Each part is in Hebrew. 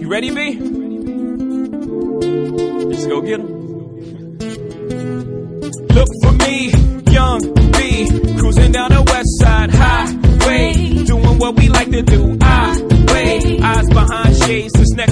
You ready, B? Let's go get 'em. Look for me, young B, cruising down the west side highway, doing what we like to do. I way, eyes behind shades. This necklace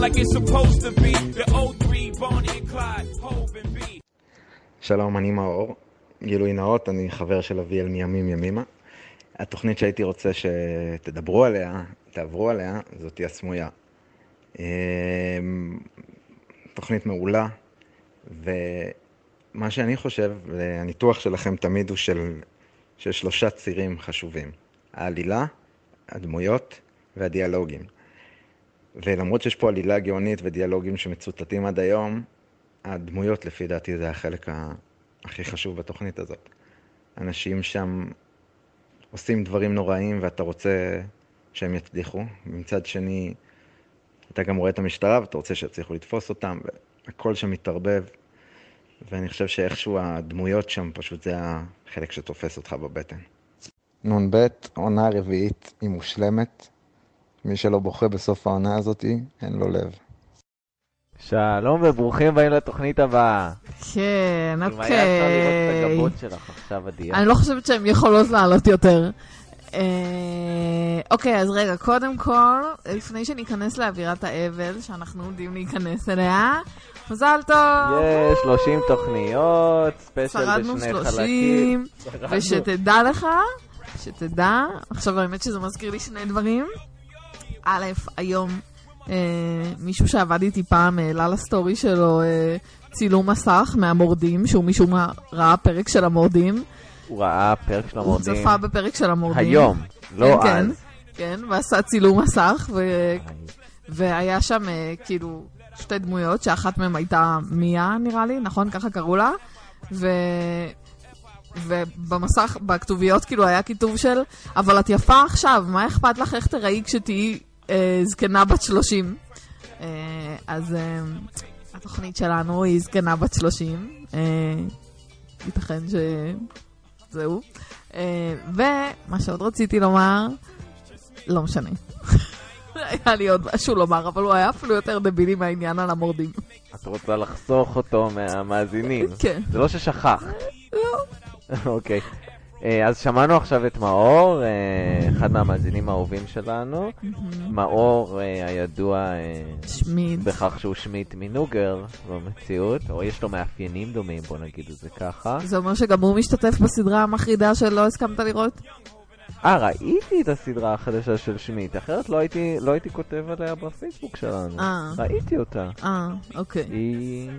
like it's supposed to be. The 03, Bonnie and Clyde, Hove and B. שלום, אני מאור. גילוי נאות, אני חבר של אביאל מימים ימימה. התוכנית שהייתי רוצה שתדברו עליה, תעברו עליה, זאתי הסמויה. אמ, תוכנית מעולה, ומה שאני חושב, הניתוח שלכם תמיד הוא של, של שלושה צירים חשובים. העלילה, הדמויות והדיאלוגים. ולמרות שיש פה עלילה גאונית ודיאלוגים שמצוטטים עד היום, הדמויות לפי דעתי זה החלק הכי חשוב בתוכנית הזאת. אנשים שם עושים דברים נוראים ואתה רוצה שהם יצליחו. מצד שני, אתה גם רואה את המשטרה ואתה רוצה שיצליחו לתפוס אותם, והכל שם מתערבב. ואני חושב שאיכשהו הדמויות שם פשוט זה החלק שתופס אותך בבטן. נ"ב, עונה רביעית, היא מושלמת. מי שלא בוכה בסוף העונה הזאתי, אין לו לב. שלום וברוכים הבאים לתוכנית הבאה. כן, אם היה אפשר לראות את אוקיי. הגבות שלך עכשיו, עדיה. אני לא חושבת שהן יכולות לעלות יותר. אה, אוקיי, אז רגע, קודם כל, לפני שניכנס לאווירת האבל, שאנחנו עומדים להיכנס אליה, מזל טוב! יש 30 תוכניות, ספיישל שרדנו בשני 30, חלקים. ושתדע לך, שתדע, עכשיו האמת שזה מזכיר לי שני דברים. א', היום אה, מישהו שעבד איתי פעם העלה לסטורי שלו אה, צילום מסך מהמורדים, שהוא משום מה ראה פרק של המורדים. הוא ראה פרק של הוא המורדים צפה בפרק של המורדים. היום, לא כן, אז. כן, ועשה צילום מסך, ו... והיה שם אה, כאילו שתי דמויות, שאחת מהן הייתה מיה נראה לי, נכון? ככה קראו לה. ו... ובמסך, בכתוביות כאילו היה כיתוב של, אבל את יפה עכשיו, מה אכפת לך איך תראי כשתהיי אה, זקנה בת 30? אה, אז אה, התוכנית שלנו היא זקנה בת 30. אה, ייתכן שזהו. אה, ומה שעוד רציתי לומר, לא משנה. היה לי עוד משהו לומר, אבל הוא היה אפילו יותר דבילי מהעניין על המורדים. את רוצה לחסוך אותו מהמאזינים. כן. זה לא ששכח. לא. אוקיי. אה, אז שמענו עכשיו את מאור, אה, אחד מהמאזינים האהובים שלנו. מאור אה, הידוע. בכך שהוא שמיט מנוגר במציאות, או יש לו מאפיינים דומים, בוא נגיד את זה ככה. זה אומר שגם הוא משתתף בסדרה המחרידה שלא הסכמת לראות? אה, ראיתי את הסדרה החדשה של שמיט, אחרת לא הייתי, לא הייתי כותב עליה בפייסבוק שלנו. אה. ראיתי אותה. אה, אוקיי. היא...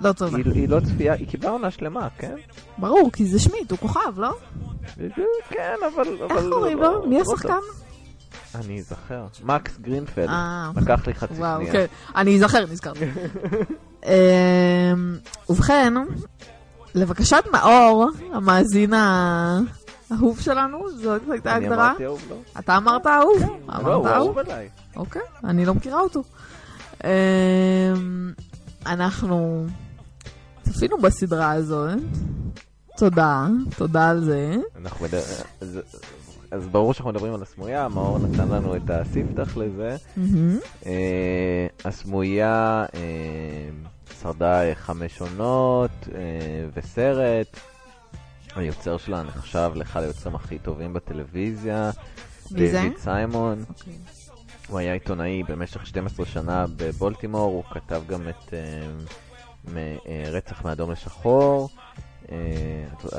לא טובה. היא, היא לא צפייה, היא קיבלה עונה שלמה, כן? ברור, כי זה שמיט, הוא כוכב, לא? כן, אבל... איך קוראים לא- לו? מי לא השחקן? אני אזכר. מקס גרינפלד. אה. לקח לי חצי וואו, שנייה. כן. אני אזכר, נזכרתי. אמ, ובכן, לבקשת מאור, המאזין האהוב שלנו, זאת הייתה אני ההגדרה. אמרתי אהוב, לא? אתה אמרת אהוב? לא, הוא אמרת אהוב? אהוב עליי. אוקיי, אני לא מכירה אותו. אמ, אנחנו צפינו בסדרה הזאת. תודה, תודה על זה. אנחנו מדבר... אז- ברור שאנחנו מדברים על הסמויה, מאור נתן לנו את הספתח לזה. אה, הסמויה אה, שרדה אה, חמש עונות אה, וסרט. היוצר שלה נחשב לאחד היוצרים הכי טובים בטלוויזיה. מי זה? דיוויד סיימון. אוקיי. הוא היה עיתונאי במשך 12 שנה בבולטימור, הוא כתב גם את אה, מ- אה, רצח מאדום לשחור. אה,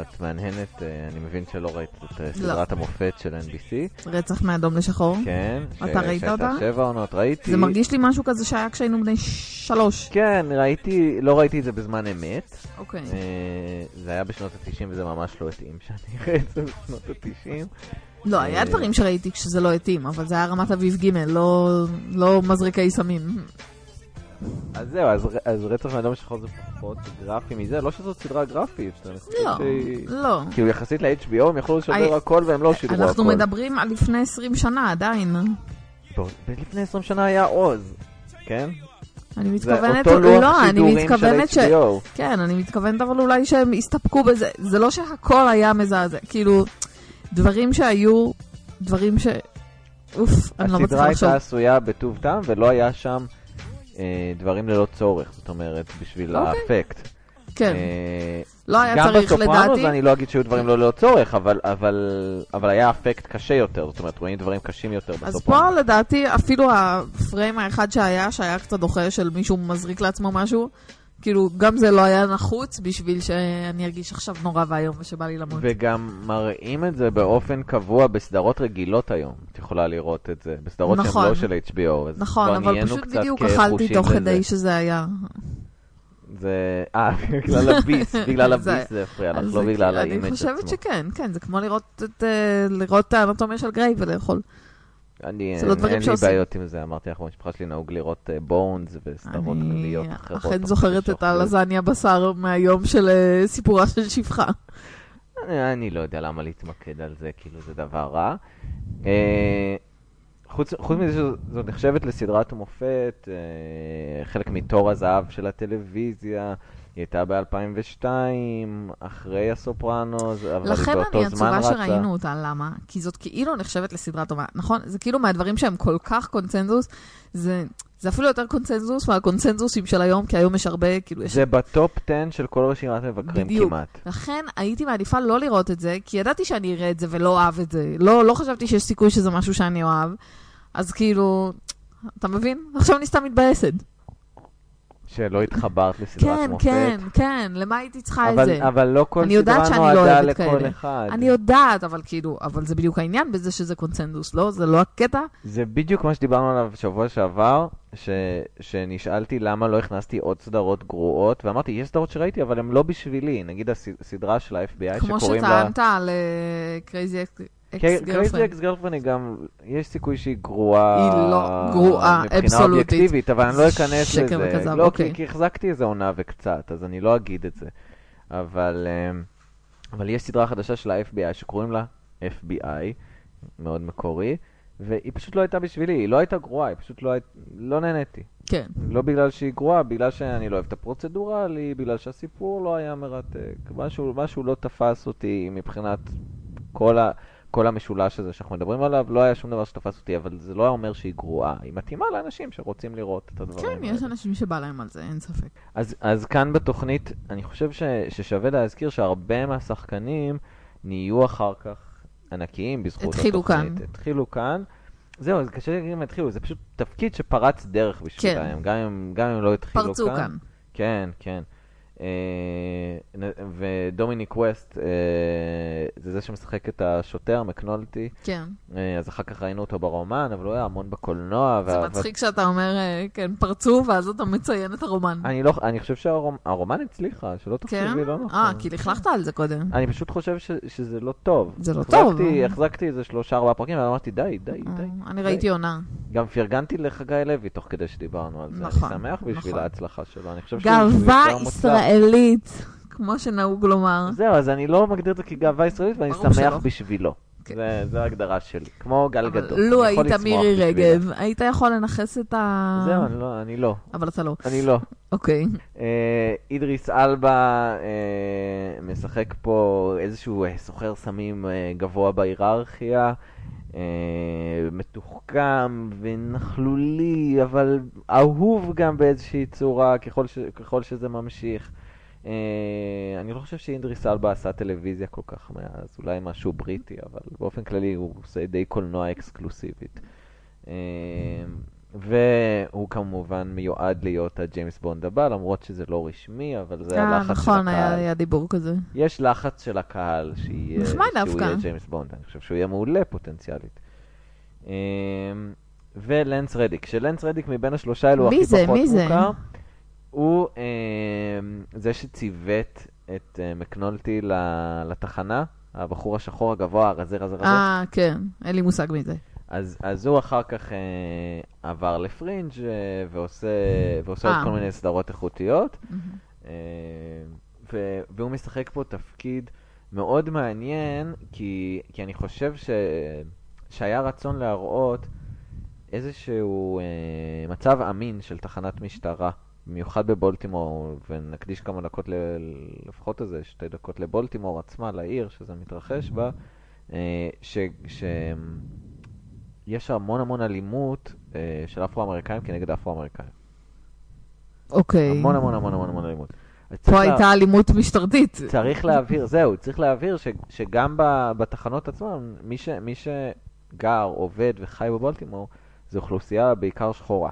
את- מהנהנת, אה, אני מבין שלא ראית את אה, לא. סדרת המופת של NBC. רצח מאדום לשחור. כן. אתה ראית שהייתה אותה? שבע עונות, ראיתי. זה מרגיש לי משהו כזה שהיה כשהיינו בני שלוש. כן, ראיתי, לא ראיתי את זה בזמן אמת. אוקיי. זה היה בשנות ה-90 וזה ממש לא התאים שאני אראה את זה בשנות ה-90. לא, היה דברים שראיתי כשזה לא התאים, אבל זה היה רמת אביב ג', לא- לא מזריקי סמים. אז זהו, אז, אז רצח מאדום שחור זה פחות גרפי מזה, לא שזאת סדרה גרפית, לא, שהיא... לא. כאילו יחסית ל-HBO הם יכלו לשדר הי- הכל והם לא שידרו הכל. אנחנו מדברים על לפני 20 שנה, עדיין. בוא, לפני 20 שנה היה עוז, כן? אני מתכוונת, לא, אני מתכוונת ש... כן, אני מתכוונת אבל אולי שהם הסתפקו בזה. זה לא שהכל היה מזעזע, כאילו, דברים שהיו, דברים ש... אוף, אני לא הסדרה מצליחה לחשוב. הייתה עשויה בטוב טעם ולא היה שם דברים ללא צורך, זאת אומרת, בשביל אוקיי. האפקט. כן, אה, לא היה גם צריך בסופרנוס לדעתי. אני לא אגיד שהיו דברים לא ללא צורך, אבל, אבל, אבל היה אפקט קשה יותר, זאת אומרת, רואים דברים קשים יותר אז בסופרנוס. פה לדעתי אפילו הפריים האחד שהיה, שהיה קצת דוחה של מישהו מזריק לעצמו משהו, כאילו גם זה לא היה נחוץ בשביל שאני ארגיש עכשיו נורא ואיום ושבא לי למות. וגם מראים את זה באופן קבוע בסדרות רגילות היום. את יכולה לראות את זה. בסדרות שהן נכון. לא של HBO. אז נכון, אבל פשוט בדיוק אכלתי תוך. כדי שזה היה. זה... אה, בגלל הביס, בגלל הביס זה הפריע לך, לא בגלל כאילו- ה image אני חושבת עצמו. שכן, כן, זה כמו לראות את, אה, לראות את האנטומיה של גריי ולאכול. אני, זה לא אין- דברים אין לי שעושים. בעיות עם זה, אמרתי לך במשפחה שלי נהוג לראות Bones וסדרות אני כלליות אחרות. אכן תוך זוכרת את. הלזניה בשר מהיום של אה, סיפורה של שפחה. אני, אני לא יודע למה להתמקד על זה, כאילו זה דבר רע. אה, חוץ, חוץ מזה שזאת נחשבת לסדרת מופת, אה, חלק מתור הזהב של הטלוויזיה, היא הייתה ב-2002, אחרי הסופרנוס, אבל היא לכן באותו אני זמן עצובה רצה. שראינו אותה, למה? כי זאת כאילו נחשבת לסדרה טובה, נכון? זה כאילו מהדברים שהם כל כך קונצנזוס, זה, זה אפילו יותר קונצנזוס מהקונצנזוסים של היום, כי היום יש הרבה, כאילו יש... זה בטופ 10 של כל רשימת מבקרים בדיוק. כמעט. לכן הייתי מעדיפה לא לראות את זה, כי ידעתי שאני אראה את זה ולא אוהב את זה. לא, לא חשבתי שיש סיכוי שזה משהו שאני אוהב. אז כאילו, אתה מבין? עכשיו אני סתם מתבאסת. שלא התחברת לסדרת כן, מופת. כן, כן, למה הייתי צריכה את זה? אבל לא כל סדרה לא נועדה לכל כאלה. אחד. אני יודעת, אבל כאילו, אבל זה בדיוק העניין בזה שזה קונצנזוס, לא? זה לא הקטע? זה בדיוק מה שדיברנו עליו בשבוע שעבר, ש... שנשאלתי למה לא הכנסתי עוד סדרות גרועות, ואמרתי, יש סדרות שראיתי, אבל הן לא בשבילי. נגיד הסדרה של ה-FBI כמו שקוראים לה... שטענת על Crazy Ex Crazy Girlfriend. Ex Girlfriend היא גם, יש סיכוי שהיא גרועה... היא לא גרועה, מבחינה אבסולוטית. אובייקטיבית, אבל אני לא אכנס שקר לזה. וכזב, לא, אוקיי. כי, החזקתי איזה עונה וקצת, אז אני לא אגיד את זה. אבל, אמ, אבל יש סדרה חדשה של ה-FBI שקוראים לה FBI, מאוד מקורי, והיא פשוט לא הייתה בשבילי, היא לא הייתה גרועה, היא פשוט לא, היית, לא נהניתי. כן. לא בגלל שהיא גרועה, בגלל שאני לא אוהב את הפרוצדורלי, בגלל שהסיפור לא היה מרתק. משהו, משהו לא תפס אותי מבחינת כל, ה, כל המשולש הזה שאנחנו מדברים עליו, לא היה שום דבר שתפס אותי, אבל זה לא היה אומר שהיא גרועה. היא מתאימה לאנשים שרוצים לראות את הדברים כן, יש האלה. אנשים שבא להם על זה, אין ספק. אז, אז כאן בתוכנית, אני חושב ש, ששווה להזכיר שהרבה מהשחקנים נהיו אחר כך ענקיים בזכות התחילו התוכנית. כאן. התחילו כאן. זהו, זה קשה להגיד אם התחילו, זה פשוט תפקיד שפרץ דרך בשבילם, גם, אם, גם אם לא התחילו פרצו כאן. כן, כן. אה, ודומיניק ווסט, אה, זה זה שמשחק את השוטר, מקנולטי, כן. אה, אז אחר כך ראינו אותו ברומן, אבל הוא היה המון בקולנוע. זה וה- מצחיק שאתה אומר, כן, פרצו, ואז אתה מציין את הרומן. אני לא, אני חושב שהרומן הצליחה, שלא כן? תחשבי לא נכון. אה, כי לכלכת על זה קודם. אני פשוט חושב ש, שזה לא טוב. זה לא טוב. החזקתי איזה שלושה ארבעה פרקים, ואמרתי, די, די, די. אני ראיתי עונה. גם פרגנתי לחגי לוי תוך כדי שדיברנו על זה. נכון, אני שמח בשביל נכון. ההצלחה שלו. אני חושב גאווה מוצלח. ישראלית, כמו שנהוג לומר. זהו, אז אני לא מגדיר את זה כגאווה ישראלית, ואני שמח שלא. בשבילו. כן. זה- זו ההגדרה שלי. כמו גל גדול. לו היית מירי. רגב, היית יכול לנכס את ה... זהו, אני לא, אני לא. אבל אתה לא. אני לא. אוקיי. אה, אידריס אלבה אה, משחק פה איזשהו אה, סוחר סמים אה, גבוה בהיררכיה, אה, מתוחכם ונכלולי, אבל אהוב גם באיזושהי צורה ככל, ש, ככל שזה ממשיך. אה, אני לא חושב שאידריס אלבה עשה טלוויזיה כל כך מאז, אולי משהו בריטי, אבל באופן כללי הוא עושה די קולנוע אקסקלוסיבית. אה, והוא כמובן מיועד להיות הג'יימס בונד הבא, למרות שזה לא רשמי, אבל זה אה, הלחץ של נכון, היה הקהל. היה דיבור כזה. יש לחץ של הקהל שיהיה, שהוא. יהיה ג'יימס בונד, אני חושב שהוא יהיה מעולה פוטנציאלית. ולנס רדיק, שלנס רדיק מבין השלושה האלו מי הכי זה? פחות מי זה? מוכר, הוא אמ, זה שציוות את אה, מקנולטי לתחנה, הבחור השחור הגבוה, הרזה רזה רזה. אה, כן, אין לי מושג מזה. אז, אז הוא אחר כך אה, עבר לפרינג' אה, ועושה, ועושה עוד אה. כל מיני סדרות איכותיות. אה, ו, והוא משחק פה תפקיד מאוד מעניין, כי, כי אני חושב ש, שהיה רצון להראות איזשהו אה, מצב אמין של תחנת משטרה, במיוחד בבולטימור, ונקדיש כמה דקות, ל, לפחות איזה שתי דקות לבולטימור עצמה, לעיר שזה מתרחש בה, אה, ש... ש יש המון המון אלימות אה, של אפרו-אמריקאים כנגד אפרו-אמריקאים. אוקיי. המון המון המון המון המון אלימות. פה לה- הייתה אלימות משטרתית. צריך להבהיר, זהו, צריך להבהיר ש, שגם בתחנות עצמן, מי, ש, מי שגר, עובד וחי בבולטימור, זו אוכלוסייה בעיקר שחורה.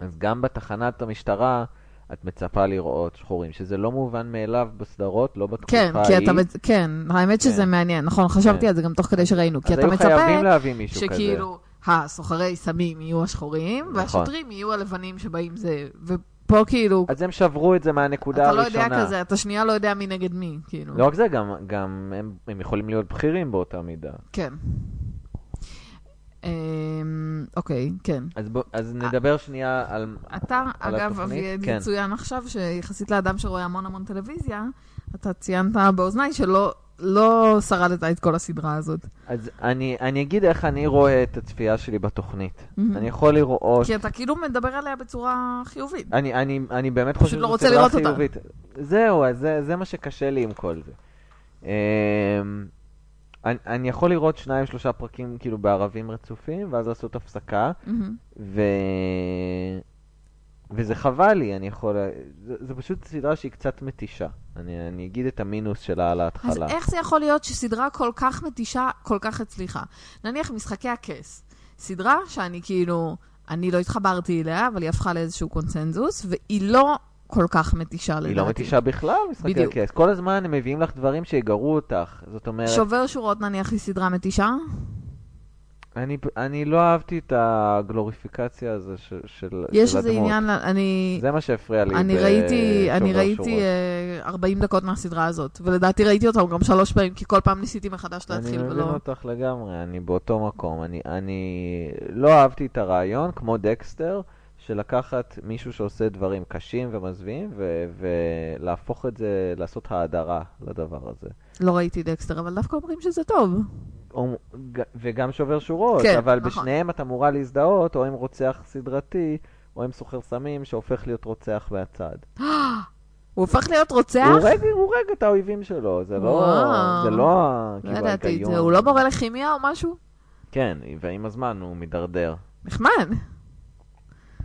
אז גם בתחנת המשטרה את מצפה לראות שחורים, שזה לא מובן מאליו בסדרות, לא בתקופה כן, ההיא. כי אתה... כן, האמת שזה כן. מעניין. נכון, חשבתי כן. על זה גם תוך כדי שראינו. כי אז אתה היו מצפה חייבים להביא מישהו כזה. שכאילו הסוחרי סמים יהיו השחורים, נכון. והשוטרים יהיו הלבנים שבאים זה... ופה כאילו, אז הם שברו את זה מהנקודה אתה לא הראשונה. יודע כזה, אתה שנייה לא יודע מי נגד מי, כאילו. לא רק זה, גם, גם הם, הם יכולים להיות בכירים באותה מידה. כן. אמ, אוקיי, כן. אז, בוא, אז נדבר שנייה על... אתה, על אגב, התוכנית? אביעד, כן. יצוין עכשיו שיחסית לאדם שרואה המון המון טלוויזיה, אתה ציינת באוזניי שלא לא שרדת את כל הסדרה הזאת. אז אני, אני אגיד איך אני רואה את הצפייה שלי בתוכנית. מהמם. אני יכול לראות... כי אתה כאילו מדבר עליה בצורה חיובית. אני, אני, אני באמת חושב לא שזו רוצה סדרה לראות אותה. חיובית. זהו, אז זה, זה מה שקשה לי עם כל זה. אני, אני יכול לראות שניים, שלושה פרקים כאילו בערבים רצופים, ואז לעשות הפסקה. ו... וזה חבל לי, אני יכול... זה, זה פשוט סדרה שהיא קצת מתישה. אני, אני אגיד את המינוס שלה על אז ההתחלה. איך זה יכול להיות שסדרה כל כך מתישה, כל כך הצליחה? נניח משחקי הכס. סדרה שאני כאילו, אני לא התחברתי אליה, אבל היא הפכה לאיזשהו קונצנזוס, והיא לא כל כך מתישה לדעתי. היא לא מתישה בכלל, משחקי. הכס. כל הזמן הם מביאים לך דברים שיגרו אותך. זאת אומרת, שובר שורות נניח היא סדרה מתישה? אני, אני לא אהבתי את הגלוריפיקציה הזו של, של, יש של איזה הדמות. עניין, אני... זה מה שהפריע לי אני בשובר ראיתי, אני. ראיתי אה, 40 דקות מהסדרה הזאת, ולדעתי ראיתי אותה גם שלוש פעמים, כי כל פעם ניסיתי מחדש להתחיל אני מבין ולא... אותך לגמרי, אני באותו מקום. אני, אני לא אהבתי את הרעיון, כמו דקסטר, של לקחת מישהו שעושה דברים קשים ומזוויעים, ו- ולהפוך את זה, לעשות האדרה לדבר הזה. לא ראיתי דקסטר, אבל דווקא אומרים שזה טוב. וגם שובר שורות, כן, אבל נכון. בשניהם את אמורה להזדהות, או עם רוצח סדרתי, או עם סוחר סמים שהופך להיות רוצח מהצד. הוא הופך להיות רוצח? הוא הורג, הוא הורג את האויבים שלו, זה לא. זה לא לא ידעתי את. זה. הוא לא מורה לכימיה או משהו? כן, ועם הזמן הוא מידרדר. נחמד.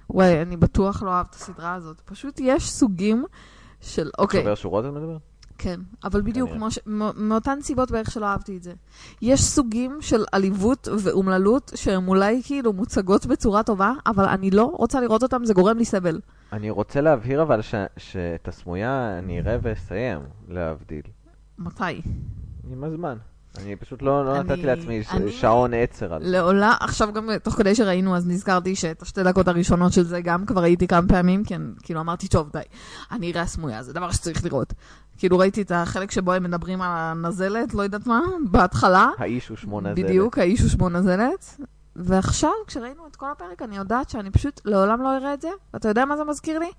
וואי, אני בטוח לא אוהב את הסדרה הזאת. פשוט יש סוגים של... אוקיי, שובר שורות את מדבר? כן, אבל בדיוק. כמו ש... מאותן סיבות בערך שלא אהבתי את זה. יש סוגים של עליבות ואומללות שהן אולי כאילו מוצגות בצורה טובה, אבל אני לא רוצה לראות אותם, זה גורם לי סבל. אני רוצה להבהיר אבל ש- שאת הסמויה אני אראה ואסיים, להבדיל. מתי? עם הזמן. אני פשוט לא, לא אני- נתתי לעצמי אני- שעון עצר על זה. לעולם, עכשיו גם תוך כדי שראינו, אז נזכרתי שאת השתי דקות הראשונות של זה גם כבר ראיתי כמה פעמים, כי אני- כאילו אמרתי, טוב, די, אני אראה סמויה, זה דבר שצריך לראות. כאילו ראיתי את החלק שבו הם מדברים על הנזלת, לא יודעת מה, בהתחלה. האיש הוא שמונה זלת. בדיוק, האיש הוא שמו נזלת. ועכשיו, כשראינו את כל הפרק, אני יודעת שאני פשוט לעולם לא אראה את זה, ואתה יודע מה זה מזכיר לי?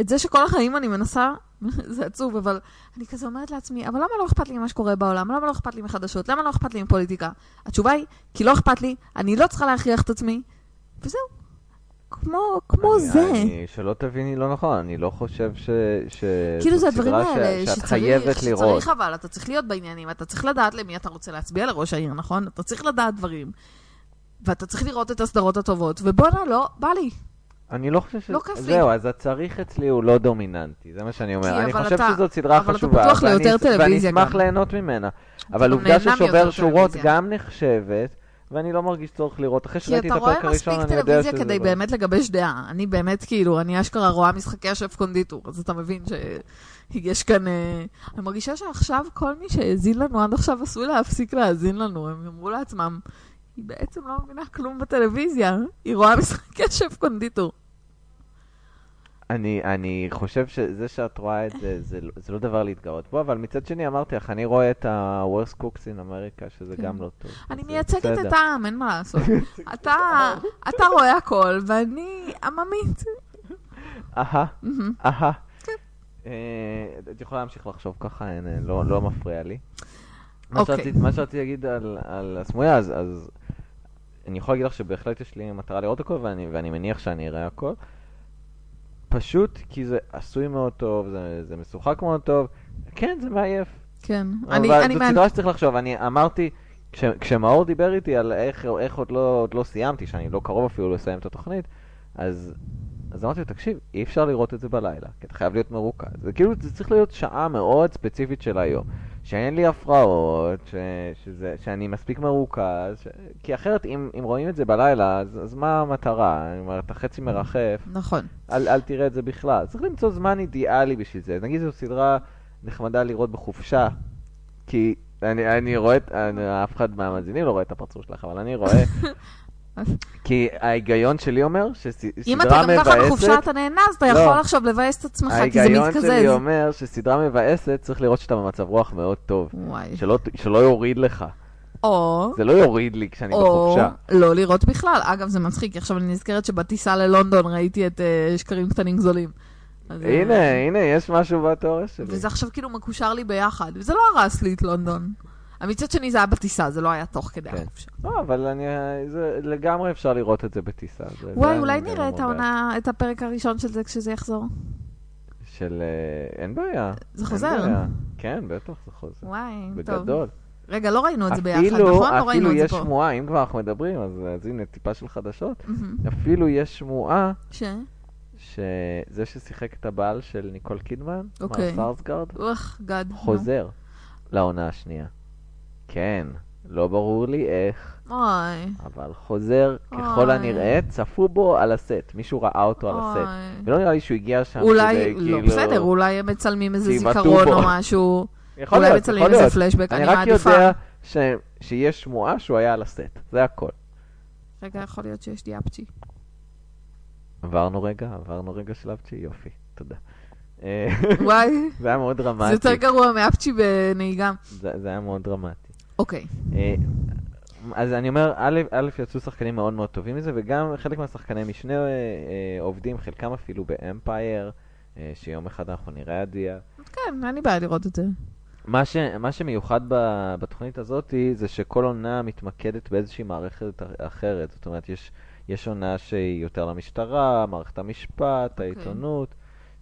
את זה שכל החיים אני מנסה, זה עצוב, אבל אני כזה אומרת לעצמי, אבל למה לא אכפת לי ממה שקורה בעולם? למה לא אכפת לי מחדשות? למה לא אכפת לי מפוליטיקה? התשובה היא, כי לא אכפת לי, אני לא צריכה להכריח את עצמי, וזהו. כמו, כמו אני- זה. אני, שלא תביני לא נכון, אני לא חושב ש... ש... כאילו זה הדברים האלה ש... שאת שצריך, חייבת לראות. שצריך אבל, אתה צריך להיות בעניינים, אתה צריך לדעת למי אתה רוצה להצביע לראש העיר, נכון? אתה צריך לדעת דברים. ואתה צריך לראות את הסדרות הטובות, ובואנה, לא, בא לי. אני לא חושב ש... לא כיף לי. זהו, אז הצריך אצלי הוא לא דומיננטי, זה מה שאני אומר. כי אני חושב אתה- שזאת סדרה אבל אתה חשובה, ואני- טלוויזיה אשמח. ליהנות ממנה. אבל עובדה ששובר שורות טלוויזיה. גם נחשבת, ואני לא מרגיש צורך לראות. אחרי כי שראיתי את אתה רואה הפרק הראשון, מספיק אני יודע טלוויזיה שזה כדי לא. באמת לגבש דעה. אני באמת, כאילו, אני אשכרה רואה משחקי השף קונדיטור, אז אתה מבין שיש כאן... אה, אני מרגישה שעכשיו כל מי שהאזין לנו עד עכשיו עשוי להפסיק להאזין לנו. הם אמרו לעצמם, היא בעצם לא מבינה כלום בטלוויזיה, היא רואה משחקי השף קונדיטור. אני, אני חושב שזה שאת רואה את זה, זה, זה לא דבר להתגאות בו, אבל מצד שני אמרתי לך, אני רואה את ה-worst cooks in America, שזה כן. גם לא טוב. אני מייצגת בסדר. את העם, אין מה לעשות. אתה אתה רואה הכל, ואני עממית. אהה. אהה. כן. אה, את יכולה להמשיך לחשוב ככה, אה, לא לא מפריע לי. מה אוקיי. שרציתי- מה שרציתי להגיד על- על הסמויה, אז- אז אני יכול להגיד לך שבהחלט יש לי מטרה לראות הכל, ואני ואני מניח שאני אראה הכל. פשוט כי זה עשוי מאוד טוב, זה- זה משוחק מאוד טוב. כן, זה מעייף. כן. אני אבל אני זאת מעניין. סדרה שצריך לחשוב. אני אמרתי, כש- כשמאור דיבר איתי על איך, איך עוד, לא, עוד לא סיימתי, שאני לא קרוב אפילו לסיים את התוכנית, אז, אז אמרתי לו, תקשיב, אי אפשר לראות את זה בלילה, כי אתה חייב להיות מרוכז. זה כאילו, זה צריך להיות שעה מאוד ספציפית של היום. שאין לי הפרעות, ש, שזה, שאני מספיק מרוכז, ש, כי אחרת אם, אם רואים את זה בלילה, אז, אז מה המטרה? אני אומר, אתה חצי מרחף, נכון. אל, אל תראה את זה בכלל. צריך למצוא זמן אידיאלי בשביל זה. נגיד זו סדרה נחמדה לראות בחופשה, כי אני, אני רואה אני, אף אחד מהמאזינים לא רואה את הפרצוף שלך, אבל אני רואה, כי ההיגיון שלי אומר שסדרה מבאסת... אם אתה גם ככה בחופשה אתה נהנה, אז אתה לא. יכול עכשיו לבאס את עצמך, כי זה ההיגיון מתקזז. שלי אומר שסדרה מבאסת צריך לראות שאתה במצב רוח מאוד טוב. וואי. שלא, שלא יוריד לך. או... זה לא יוריד לי כשאני או בחופשה. לא לראות בכלל. אגב, זה מצחיק, עכשיו אני נזכרת שבטיסה ללונדון ראיתי את אה, שקרים קטנים גדולים. אז, אה, הנה, הנה, יש משהו בתיאוריה שלי. וזה עכשיו כאילו מקושר לי ביחד, וזה לא הרס לי את לונדון. מצד שני זה היה בטיסה, זה לא היה תוך כדי כן. החופשה. לא, אבל אני, זה, לגמרי אפשר לראות את זה בטיסה. זה- וואי, אולי נראה את. העונה, את הפרק הראשון של זה כשזה יחזור. של... אה, אין בעיה. זה חוזר. בעיה. כן, בטח זה חוזר. וואי, טוב. בגדול. רגע, לא ראינו את זה ביחד, אפילו, נכון? לא ראינו אפילו את זה יש פה. שמועה, אם כבר אנחנו מדברים, אז, אז הנה טיפה של חדשות. מהמם. אפילו יש שמועה ש? שזה ששיחק את הבעל של ניקול קידמן, אוקיי. מר. נו. חוזר לעונה השנייה. כן, לא ברור לי איך, אוי. אבל חוזר ככל אוי. הנראה, צפו בו על הסט, מישהו ראה אותו על הסט. אוי. ולא נראה לי שהוא הגיע שם אולי, כדי לא, כאילו... בסדר, אולי הם מצלמים איזה זיכרון בו. או משהו. יכול אולי להיות, מצלמים יכול איזה להיות. פלשבק, אני אני רק מעדיפה. יודע ש... שיש שמועה שהוא היה על הסט, זה הכל. רגע, יכול להיות שיש לי אפצ'י. עברנו רגע, עברנו רגע של אפצ'י, יופי, תודה. וואי, זה היה מאוד זה דרמטי. יותר גרוע מאפצ'י בנהיגה. זה זה היה מאוד דרמטי. אוקיי. אה, אז אני אומר, א', א', יצאו שחקנים מאוד מאוד טובים מזה, וגם חלק מהשחקני משנה אה, אה, עובדים, חלקם אפילו באמפייר, אה, שיום אחד אנחנו נראה עדיה. כן, לי בעיה לראות את זה. מה, ש, מה שמיוחד ב, בתוכנית הזאת זה שכל עונה מתמקדת באיזושהי מערכת אחרת. זאת אומרת, יש, יש עונה שהיא יותר למשטרה, מערכת המשפט, העיתונות.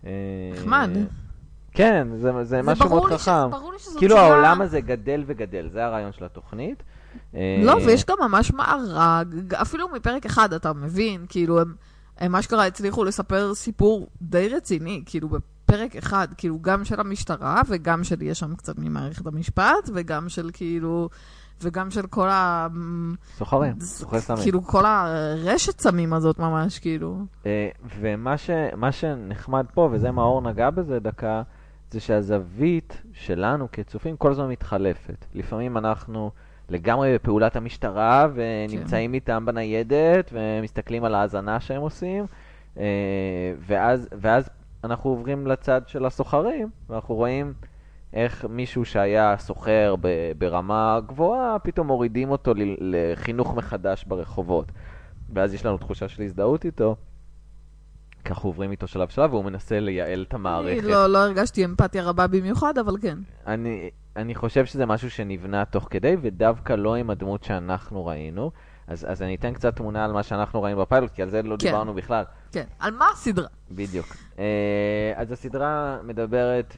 אה, נחמד. כן, זה, זה משהו מאוד חכם. ברור לי שזאת כאילו סדרה- העולם הזה גדל וגדל, זה הרעיון של התוכנית. אה, לא, ויש גם ממש מארג, אפילו מפרק אחד, אתה מבין? כאילו, הם, הם אשכרה הצליחו לספר סיפור די רציני, כאילו, בפרק אחד, כאילו, גם של המשטרה, וגם של, יש שם קצת ממערכת המשפט, וגם של כאילו, וגם של כל ה... סוחרים, זה- סוחרי סמים. כאילו, כל הרשת סמים הזאת ממש, כאילו. אה, ומה ש, שנחמד פה, וזה מה אור נגע בזה דקה, זה שהזווית שלנו כצופים כל הזמן מתחלפת. לפעמים אנחנו לגמרי בפעולת המשטרה, ונמצאים איתם בניידת, ומסתכלים על ההאזנה שהם עושים, אה, ואז, ואז אנחנו עוברים לצד של הסוחרים, ואנחנו רואים איך מישהו שהיה סוחר ב- ברמה גבוהה, פתאום מורידים אותו ל- לחינוך מחדש ברחובות. ואז יש לנו תחושה של הזדהות איתו. ככה עוברים איתו שלב שלב, והוא מנסה לייעל את אני המערכת. לא, לא הרגשתי אמפתיה רבה במיוחד, אבל כן. אני, אני חושב שזה משהו שנבנה תוך כדי, ודווקא לא עם הדמות שאנחנו ראינו. אז, אז אני אתן קצת תמונה על מה שאנחנו ראינו בפיילוט, כי על זה לא כן. דיברנו בכלל. כן. על מה הסדרה? בדיוק. אה, אז הסדרה מדברת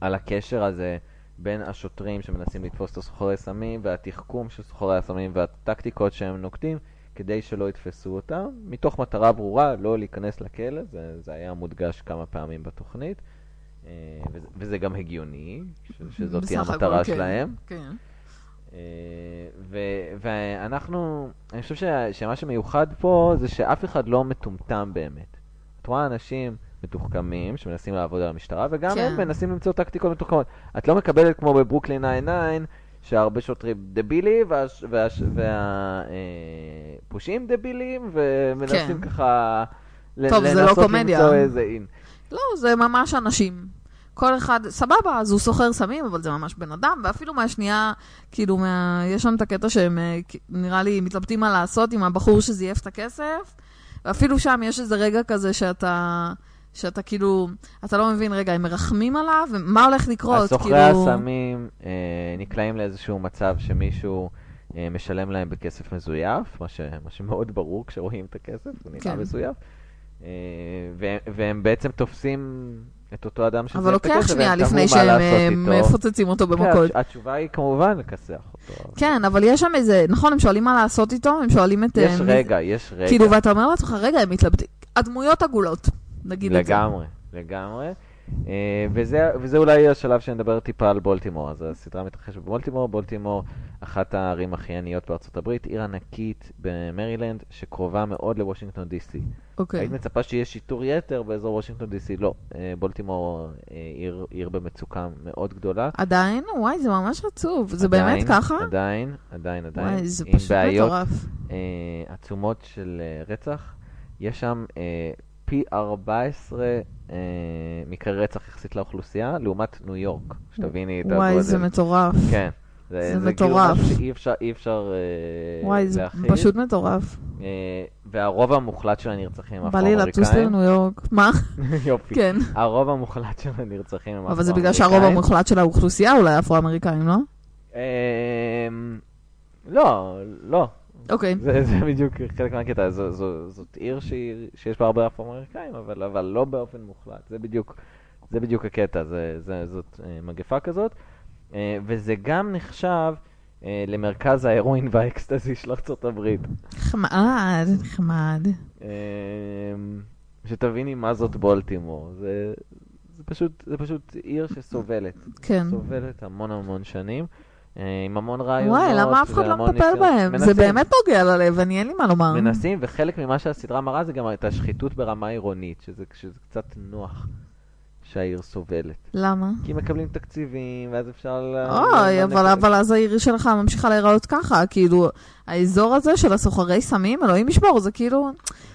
על הקשר הזה בין השוטרים שמנסים לתפוס את הסוחרי סמים, והתחכום של סוחרי הסמים והטקטיקות שהם נוקטים כדי שלא יתפסו אותם, מתוך מטרה ברורה, לא להיכנס לכלא, זה, זה היה מודגש כמה פעמים בתוכנית, אה, וזה, וזה גם הגיוני, ש, שזאת תהיה המטרה כן. שלהם. כן. אה, ו- ואנחנו, אני חושב ש- שמה שמיוחד פה זה שאף אחד לא מטומטם באמת. את רואה אנשים מתוחכמים שמנסים לעבוד על המשטרה, וגם כן. הם מנסים למצוא טקטיקות מתוחכמות. את לא מקבלת כמו בברוקלין 99, שהרבה שוטרים דבילים, והפושעים דבילים, ומנסים כן. ככה לא לנסות. למצוא איזה אין. לא, זה ממש אנשים. כל אחד, סבבה, אז הוא סוחר סמים, אבל זה ממש בן אדם, ואפילו מהשנייה, כאילו, מה, יש שם את הקטע שהם, אה, נראה לי, מתלבטים מה לעשות עם הבחור שזייף את הכסף, ואפילו שם יש איזה רגע כזה שאתה, שאתה כאילו, אתה לא מבין, רגע, הם מרחמים עליו, ומה הולך לקרות, הסוחרי כאילו... הסמים אה, נקלעים לאיזשהו מצב שמישהו אה, משלם להם בכסף מזויף, מה, ש, מה שמאוד ברור כשרואים את הכסף, הוא נראה כן. מזויף. אה, ו- והם בעצם תופסים את אותו אדם שזייף אבל לוקח שנייה והם לפני מה שהם אה. מפוצצים אותו כן, במכות. התש- התשובה היא כמובן לכסח אותו. כן, אבל יש שם איזה, נכון, הם שואלים מה לעשות איתו, הם שואלים את... אה, יש מי- רגע, יש רגע. כאילו, ואתה אומר לעצמך, רגע, הם מתלבטים. הדמויות עגולות, נגיד את זה. לגמרי, לגמרי. אה, וזה, וזה אולי השלב שנדבר טיפה על בולטימור. אז הסדרה מתרחשת בבולטימור. בולטימור, אחת הערים הכי עניות בארצות הברית, עיר ענקית במרילנד, שקרובה מאוד לוושינגטון די.סי. אוקיי. היית מצפה שיהיה שיטור יתר באזור וושינגטון די.סי? לא. אה, בולטימור אה, עיר, עיר במצוקה מאוד גדולה. עדיין? וואי, זה ממש עצוב. זה עדיין, באמת ככה? עדיין, עדיין, עדיין. וואי, זה עם פשוט בעיות מטורף. אה, עצומות של רצח. יש שם אה, פי 14 אה, מקרי רצח יחסית לאוכלוסייה, לעומת ניו יורק, שתביני את הגודל. וואי, זה מטורף. כן. זה כאילו מטורף. משהו שאי אפשר, אי אפשר אה, וואי, זה להכיל. פשוט מטורף. אה, והרוב המוחלט של הנרצחים הם בא לי לטוס אפרו-אמריקאים. לניו יורק. מה? יופי. כן. הרוב המוחלט של הנרצחים הם אבל זה בגלל שהרוב אפרו-אמריקאים. המוחלט של האוכלוסייה אולי אפרו-אמריקאים, לא? אמ, לא, לא. אוקיי. זה, זה בדיוק חלק מהקטע, זו, זו, זאת עיר שהיא, שיש בה הרבה אפרו-אמריקאים, אבל, אבל לא באופן מוחלט, זה בדיוק, זה בדיוק הקטע, זה, זה, זאת אה, מגפה כזאת, אה, וזה גם נחשב אה, למרכז ההרואין והאקסטזי של ארצות הברית. נחמד, נחמד. אה, שתביני מה זאת בולטימור, זה, זה, פשוט, זה פשוט עיר שסובלת, כן. סובלת המון המון שנים. אה, עם המון רעיונות. וואי, למה אף אחד לא מטפל. בהם? זה מנסים. באמת נוגע ללב, אני אין לי מה לומר. מנסים, וחלק ממה שהסדרה מראה זה גם את השחיתות ברמה עירונית, שזה, שזה קצת נוח שהעיר סובלת. למה? כי מקבלים תקציבים, ואז אפשר... אוי, אבל, אבל אז העיר שלך ממשיכה להיראות ככה, כאילו, האזור הזה של הסוחרי סמים, אלוהים ישמור, זה כאילו,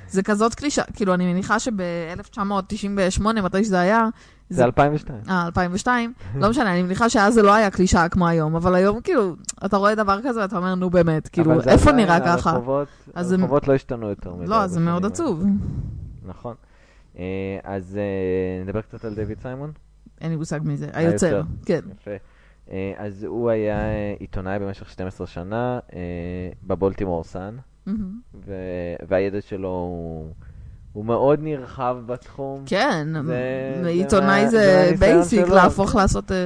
זה כזאת קלישה, כאילו, אני מניחה שב-1998, מתי שזה היה, זה 2002. אה, 2002, לא משנה, אני מניחה שאז זה לא היה קלישה כמו היום, אבל היום, כאילו, אתה רואה דבר כזה ואתה אומר, נו באמת, כאילו, איפה נראה ככה? הרחובות, הרחובות לא השתנו יותר מדי. לא, זה מאוד. עצוב. נכון. אה, אז אה, נדבר קצת על דויד סיימון. אין לי מושג מי זה, היוצר. כן. יפה. אה, אז הוא היה עיתונאי במשך 12 שנה ב Baltimore Sun. והידע שלו הוא, הוא מאוד נרחב בתחום. כן, זה- עיתונאי זה basic. להפוך לעשות, אה,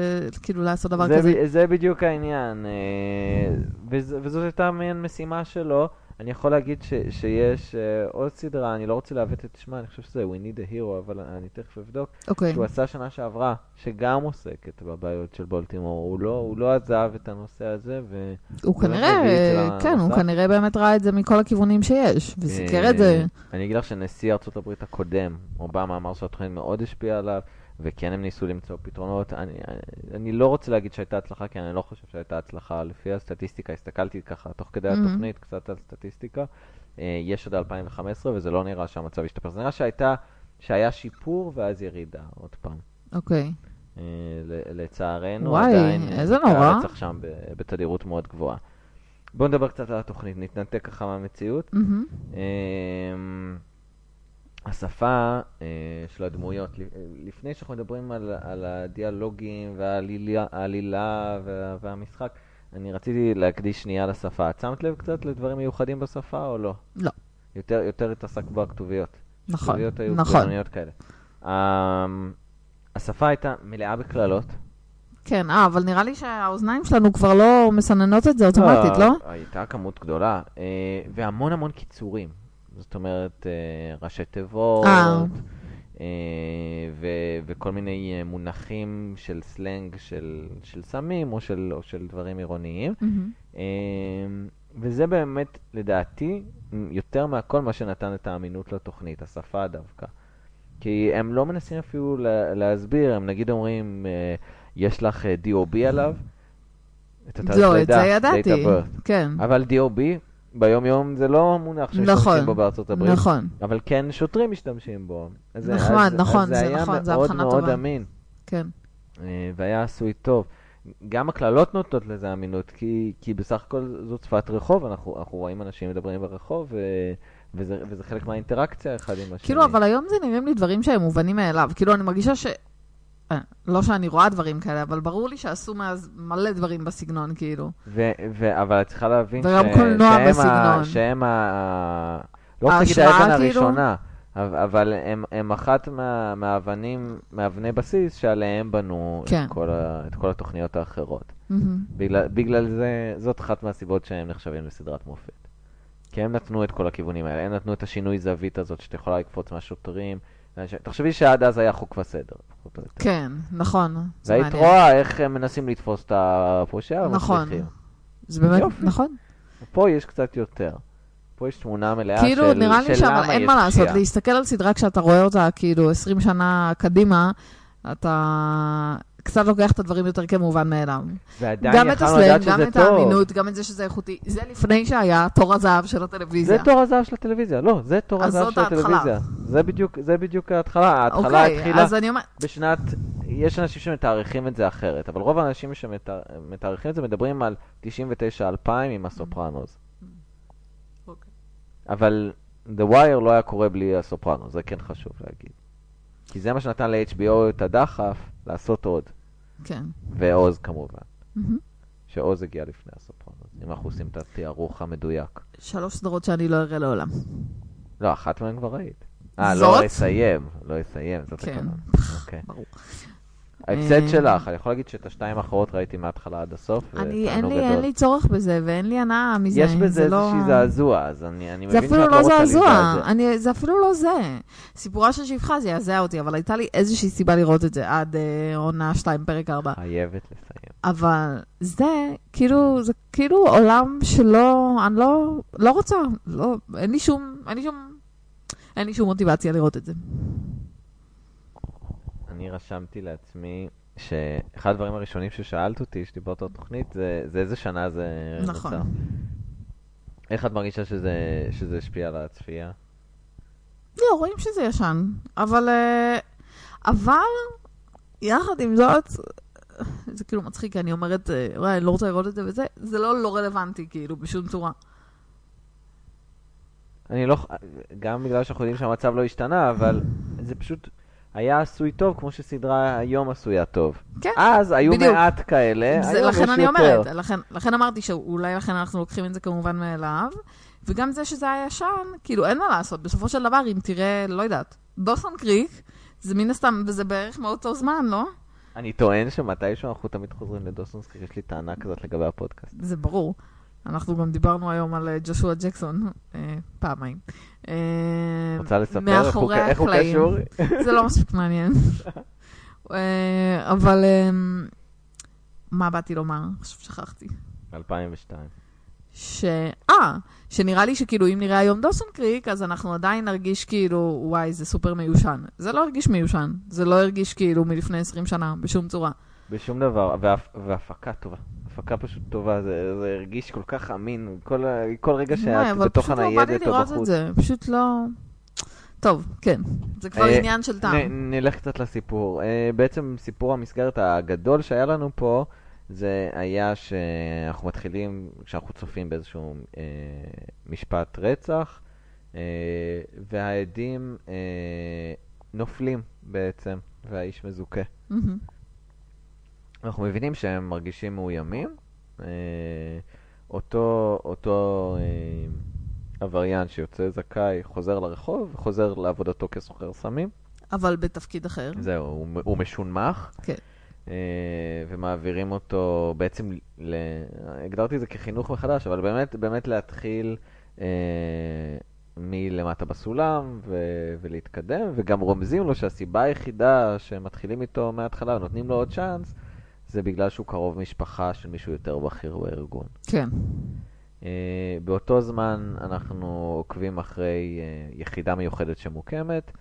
כאילו, לעשות דבר זה, כזה. ב- זה בדיוק העניין, אה, וזה, וזאת הייתה מעין משימה שלו. אני יכול להגיד ש, שיש אה, עוד סדרה, אני לא רוצה לעוות את שמה, אני חושב שזה We Need a Hero, אבל אני תכף אבדוק, אוקיי. שהוא עשה שנה שעברה, שגם עוסקת בבעיות של בולטימור. הוא לא, הוא לא עזב את הנושא הזה, ו... הוא זה כנראה, של כן, הוא. כנראה באמת ראה את זה מכל הכיוונים שיש, וסיקר את זה. אה, אני אגיד לך שנשיא הברית הקודם, אובמה, אמר שהתוכנית מאוד השפיעה עליו, וכן הם ניסו למצוא פתרונות. אני, אני לא רוצה להגיד שהייתה הצלחה, כי אני לא חושב שהייתה הצלחה. לפי הסטטיסטיקה, הסתכלתי ככה תוך כדי מהמם. התוכנית, קצת על סטטיסטיקה. אה, יש עד 2015, וזה לא נראה שהמצב השתפר. זה נראה שהייתה, שהיה שיפור ואז ירידה, עוד פעם. אוקיי. אה, ל- לצערנו, וואי, עדיין איזה מקרי נורא. הרצח שם בתדירות מאוד גבוהה. בואו נדבר קצת על התוכנית, נתנתק ככה מהמציאות. מהמם. השפה אה, של הדמויות, ל- לפני שאנחנו מדברים על, על הדיאלוגים והעלילה העלילה וה, והמשחק, אני רציתי להקדיש שנייה לשפה. את שמת לב קצת לדברים מיוחדים בשפה או לא? לא. יותר, יותר התעסקת בכתוביות. נכון, כתוביות היו נכון. בינוניות כאלה. אמ, השפה הייתה מלאה בקללות. כן, אה, אבל נראה לי שהאוזניים שלנו כבר לא מסננות את זה אוטומטית, לא? הייתה כמות גדולה, אה, והמון המון קיצורים. זאת אומרת, אה, ראשי תיבות, אה. אה, ו- וכל מיני מונחים של סלנג של, של סמים או של, או של דברים עירוניים. אה, וזה באמת, לדעתי, יותר מהכל מה שנתן את האמינות לתוכנית, השפה דווקא. כי הם לא מנסים אפילו לה, להסביר, הם נגיד אומרים, יש לך DOB עליו, את התאריך לא, את לידה, זה ידעתי. כן. אבל DOB ביום יום זה לא מונח שמשתמשים נכון, בו בארצות הברית, נכון. אבל כן שוטרים משתמשים בו. אז זה- נחמד, אז- נכון, אז זה היה נכון, זה מאוד הבחנה מאוד טובה. אמין, כן. אה, והיה עשוי טוב. גם הקללות נותנות לזה אמינות, כי, כי בסך הכל זאת שפת רחוב, אנחנו, אנחנו רואים אנשים מדברים ברחוב, ו, וזה, וזה חלק מהאינטראקציה אחד עם השני. כאילו, אבל היום זה נראים לי דברים שהם מובנים מאליו. כאילו, אני מרגישה ש... אה, לא שאני רואה דברים כאלה, אבל ברור לי שעשו מאז מלא דברים בסגנון, כאילו. ו, ו, אבל את צריכה להבין וגם קולנוע שהם, ה, בסגנון. שהם ה... לא רוצה להגיד האבן כאילו? הראשונה, אבל- הם, הם אחת מה, מהאבנים, מאבני בסיס שעליהם בנו כן. את, כל ה, את כל התוכניות האחרות. מהמם. בגלל, בגלל זה, זאת אחת מהסיבות שהם נחשבים לסדרת מופת. כי הם נתנו את כל הכיוונים האלה, הם נתנו את השינוי זווית הזאת שאתה יכולה לקפוץ מהשוטרים. תחשבי שעד אז היה חוק וסדר. כן, נכון. והיית. רואה איך הם מנסים לתפוס את הפושע נכון. זה באמת. נכון. פה יש קצת יותר. פה יש תמונה מלאה כאילו, של, נראה לי של שאבל למה אין יש מה לעשות, פשיעה. להסתכל על סדרה כשאתה רואה אותה כאילו 20 שנה קדימה, אתה קצת לוקח את הדברים יותר כמובן מאליו. גם את הסלנג, גם את. האמינות, גם את זה שזה איכותי. זה לפני שהיה תור הזהב של הטלוויזיה. זה תור הזהב של הטלוויזיה, לא, זה תור הזהב של. הטלוויזיה. זה בדיוק, זה בדיוק ההתחלה. ההתחלה אוקיי, התחילה בשנת, יש אנשים שמתארכים את זה אחרת, אבל רוב האנשים שמתארכים את זה מדברים על 99-2000 עם הסופרנוס. אוקיי. אבל The Wire לא היה קורה בלי הסופרנוס, זה כן חשוב להגיד. כי זה מה שנתן ל-HBO את הדחף לעשות עוד, כן. ועוז כמובן. שעוז הגיע לפני הסופרנוס, אם אנחנו עושים את התיארוך המדויק. שלוש סדרות שאני לא אראה לעולם. לא, אחת מהן כבר ראית. אה? לא אסיים, לא אסיים, זאת כן. הכוונה. אוקיי. ברור. ההפסד אה, שלך, אני יכול להגיד שאת השתיים האחרות ראיתי מההתחלה עד הסוף, אני, אין לי, אין. לי צורך בזה, ואין לי הנאה מזה. יש בזה זה לא- איזושהי זעזוע, אז אני אני זה מבין שאת לא לא רוצה להזדעזע. אני, זה אפילו לא זה. סיפורה של שפחה זה יעזע אותי, אבל הייתה לי איזושהי סיבה לראות את זה עד אה, עונה 2, פרק 4. חייבת לסיים. אבל זה, כאילו, זה כאילו עולם שלא, אני לא, לא רוצה, לא, אין לי שום, אין לי שום, אין לי שום מוטיבציה לראות את זה. אני רשמתי לעצמי שאחד הדברים הראשונים ששאלת אותי, שדיברת על תוכנית, זה זה איזה שנה זה נכון. נוצר. איך את מרגישה שזה שזה השפיע על הצפייה? לא, רואים שזה ישן, אבל, אה, אבל, יחד עם זאת, זה כאילו מצחיק, כי אני אומרת, אה, וואי, אני לא רוצה לראות את זה וזה, זה לא לא רלוונטי, כאילו, בשום צורה. אני לא, גם בגלל שאנחנו יודעים שהמצב לא השתנה, אבל זה פשוט היה עשוי טוב, כמו שסדרה היום עשויה טוב. כן, אז היו בדיוק. מעט כאלה, זה, היום יש לכן אני יותר. אומרת, לכן, לכן אמרתי שאולי לכן אנחנו לוקחים את זה כמובן מאליו, וגם זה שזה היה ישן, כאילו אין מה לעשות, בסופו של דבר, אם תראה, לא יודעת, דוסון קריק, זה מן הסתם, וזה בערך מאותו זמן, לא? אני טוען שמתישהו אנחנו תמיד חוזרים לדוסון סקריק, יש לי טענה כזאת לגבי הפודקאסט. זה ברור. אנחנו גם דיברנו היום על אה, ג'ושוע ג'קסון, אה, פעמיים. אה, רוצה לספר איך הוא- איך. קשור? זה לא מספיק מעניין. אה, אבל מה באתי לומר? עכשיו שכחתי. 2002. ש... אה, שנראה לי שכאילו אם נראה היום דוסון קריק, אז אנחנו עדיין נרגיש כאילו, וואי, זה סופר מיושן. זה לא הרגיש מיושן. זה לא הרגיש כאילו מלפני 20 שנה, בשום צורה. בשום דבר, והפ- והפקה טובה. הפקה פשוט טובה, זה זה הרגיש כל כך אמין, כל כל רגע שאת בתוך לא הניידת או בחוץ. זה, פשוט לא... טוב, כן. זה כבר אה, עניין של טעם. נלך קצת לסיפור. אה, בעצם סיפור המסגרת הגדול שהיה לנו פה, זה היה שאנחנו מתחילים, כשאנחנו צופים באיזשהו אה, משפט רצח, אה, והעדים אה, נופלים בעצם, והאיש מזוכה. מהמם. אנחנו מבינים שהם מרגישים מאוימים. אה, אותו, אותו אה, עבריין שיוצא זכאי חוזר לרחוב וחוזר לעבודתו כסוחר סמים. אבל בתפקיד אחר. זהו, הוא, הוא משונמך. כן. אה, ומעבירים אותו בעצם, ל... הגדרתי את זה כחינוך מחדש, אבל באמת, באמת להתחיל אה, מלמטה בסולם ו... ולהתקדם, וגם רומזים לו שהסיבה היחידה שמתחילים איתו מההתחלה ונותנים לו עוד צ'אנס, זה בגלל שהוא קרוב משפחה של מישהו יותר בכיר בארגון. כן. Uh, באותו זמן אנחנו עוקבים אחרי uh, יחידה מיוחדת שמוקמת,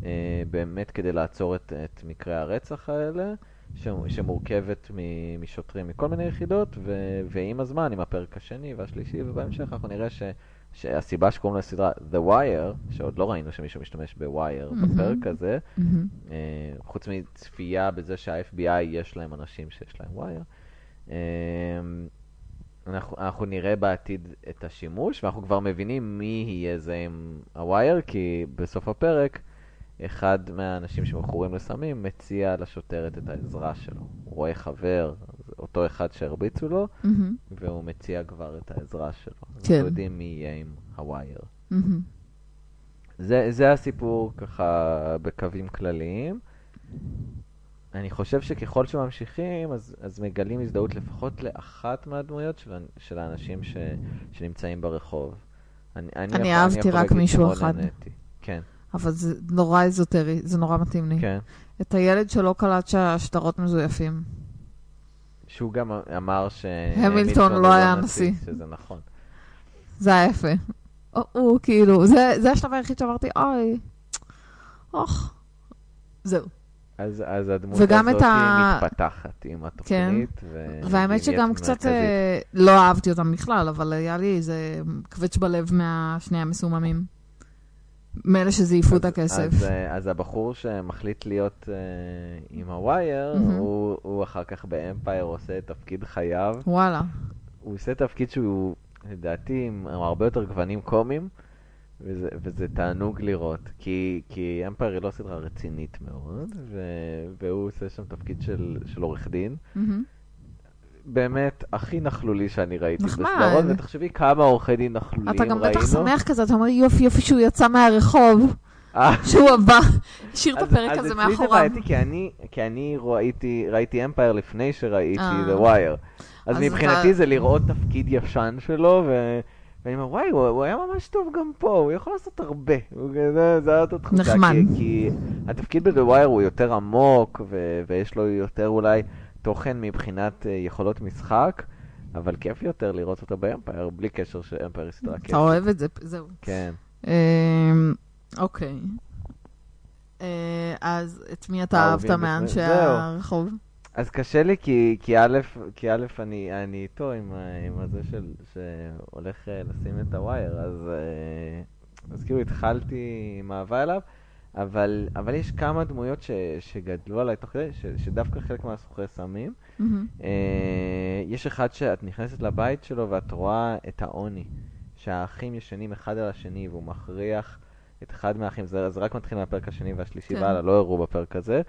uh, באמת כדי לעצור את, את מקרי הרצח האלה, ש- שמורכבת מ- משוטרים מכל מיני יחידות, ו- ועם הזמן, עם הפרק השני והשלישי ובהמשך, אנחנו נראה ש- שהסיבה שקוראים לסדרה The Wire, שעוד לא ראינו שמישהו משתמש ב-Wire מהמם. בפרק הזה, מהמם. אה, חוץ מצפייה בזה שה-FBI יש להם אנשים שיש להם ווייר. אה, אנחנו, אנחנו נראה בעתיד את השימוש, ואנחנו כבר מבינים מי יהיה זה עם הווייר, כי בסוף הפרק, אחד מהאנשים שמכורים לסמים מציע לשוטרת את העזרה שלו. הוא רואה חבר, אותו אחד שהרביצו לו, מהמם. והוא מציע כבר את העזרה שלו. כן. אנחנו יודעים מי יהיה עם הווייר. מהמם. זה, זה הסיפור ככה בקווים כלליים. אני חושב שככל שממשיכים, אז, אז מגלים הזדהות לפחות לאחת מהדמויות של, של האנשים ש, שנמצאים ברחוב. אני, אני, יכול, אהבתי יכול רק מישהו אחד. נהניתי. כן, אבל זה נורא אזוטרי, זה נורא מתאים לי. כן. את הילד שלא קלט שהשטרות מזויפים. שהוא גם אמר ש... המילטון לא היה נשיא. שזה נכון. זה היה יפה. הוא- כאילו, זה זה השלב היחיד שאמרתי, אוי, אוח. זהו. אז, אז הדמות הזאת את ה- מתפתחת עם התוכנית. ו... והאמת שגם קצת. אה, לא אהבתי אותם בכלל, אבל היה לי איזה קווץ' בלב מהשני המסוממים. מאלה שזייפו את הכסף. אז, אה, אז הבחור שמחליט להיות אה, עם הווייר, מהמם. הוא, הוא אחר כך באמפייר עושה את תפקיד חייו. וואלה. הוא עושה תפקיד שהוא, לדעתי, עם הרבה יותר גוונים קומיים, וזה, וזה תענוג לראות. כי, כי אמפייר היא לא סדרה רצינית מאוד, ו, והוא עושה שם תפקיד של, של עורך דין. מהמם. באמת, הכי נכלולי שאני ראיתי נחמד. בסדרות, ותחשבי כמה עורכי דין נכלוליים אתה ראינו. גם בטח שמח כזה, אתה אומר יופי יופי שהוא יצא מהרחוב, אה, שהוא הבא, השאיר את אז- הפרק אז הזה אצלי זה מאחוריו. בעייתי, כי אני, ראיתי, ראיתי אמפייר לפני שראיתי אה. The Wire. אז אז מבחינתי אתה- זה לראות תפקיד ישן שלו, ו... ואני אומר, וואי, הוא, היה ממש טוב גם פה, הוא יכול לעשות הרבה. זה היה אותה תחושה. נחמד. כי, התפקיד ב-The Wire הוא יותר עמוק. ויש לו יותר אולי תוכן מבחינת אה, יכולות משחק, אבל כיף יותר לראות אותו באמפייר, בלי קשר שאמפייר היא סדרה כיף. אתה אוהב את זה, זהו. כן. אמ, אוקיי. אה, אז את מי אתה האהובים אהבת מאנשי. הרחוב? אז קשה לי כי, כי א', כי א', אני, אני איתו עם, הזה של, שהולך אה, לשים את הווייר, אז, אה, אז כאילו התחלתי עם אהבה אליו, אבל, אבל יש כמה דמויות ש, שגדלו עליי תוך כדי, ש, שדווקא חלק מהסוחרי סמים. מהמם. אה, יש אחד שאת נכנסת לבית שלו ואת רואה את העוני, שהאחים ישנים אחד על השני והוא מכריח את אחד מהאחים, זה, זה רק מתחיל מהפרק השני והשלישי כן. והלאה, לא הראו בפרק הזה,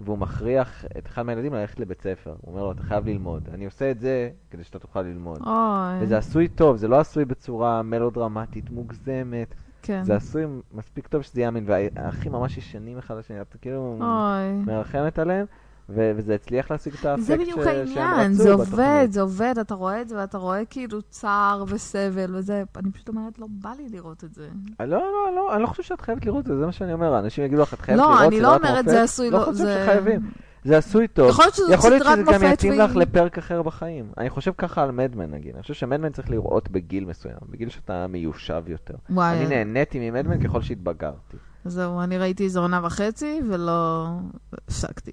והוא מכריח את אחד מהילדים ללכת לבית ספר. הוא אומר לו, אתה חייב ללמוד. אני עושה את זה כדי שאתה תוכל ללמוד. אוי, וזה עשוי טוב, זה לא עשוי בצורה מלודרמטית, מוגזמת. כן. זה עשוי מספיק טוב שזה יאמין, והאחים ממש ישנים אחד לשני, אתה כאילו אוי. מרחמת עליהם, ו- וזה הצליח להשיג את האפקט זה בדיוק ש- שהם העניין, רצו זה. עובד, זה עובד, אתה רואה את זה ואתה רואה כאילו צער וסבל וזה, אני פשוט אומרת, לא בא לי לראות את זה. לא, לא, לא, אני לא חושב שאת חייבת לראות את זה, זה מה שאני אומר. אנשים יגידו לך, את חייבת לא, לראות אני לא אומרת, מופת." זה עשוי, לא לא, חושב זה... שחייבים. זה עשוי טוב. יכול להיות שזאת יכול להיות שזה גם יתאים לך לפרק אחר בחיים. אני חושב ככה על מדמן נגיד. אני חושב שמדמן צריך לראות בגיל מסוים, בגיל שאתה מיושב יותר. וואי, אני נהניתי ממדמן ככל שהתבגרתי. זהו, אני ראיתי איזה עונה וחצי ולא הפסקתי.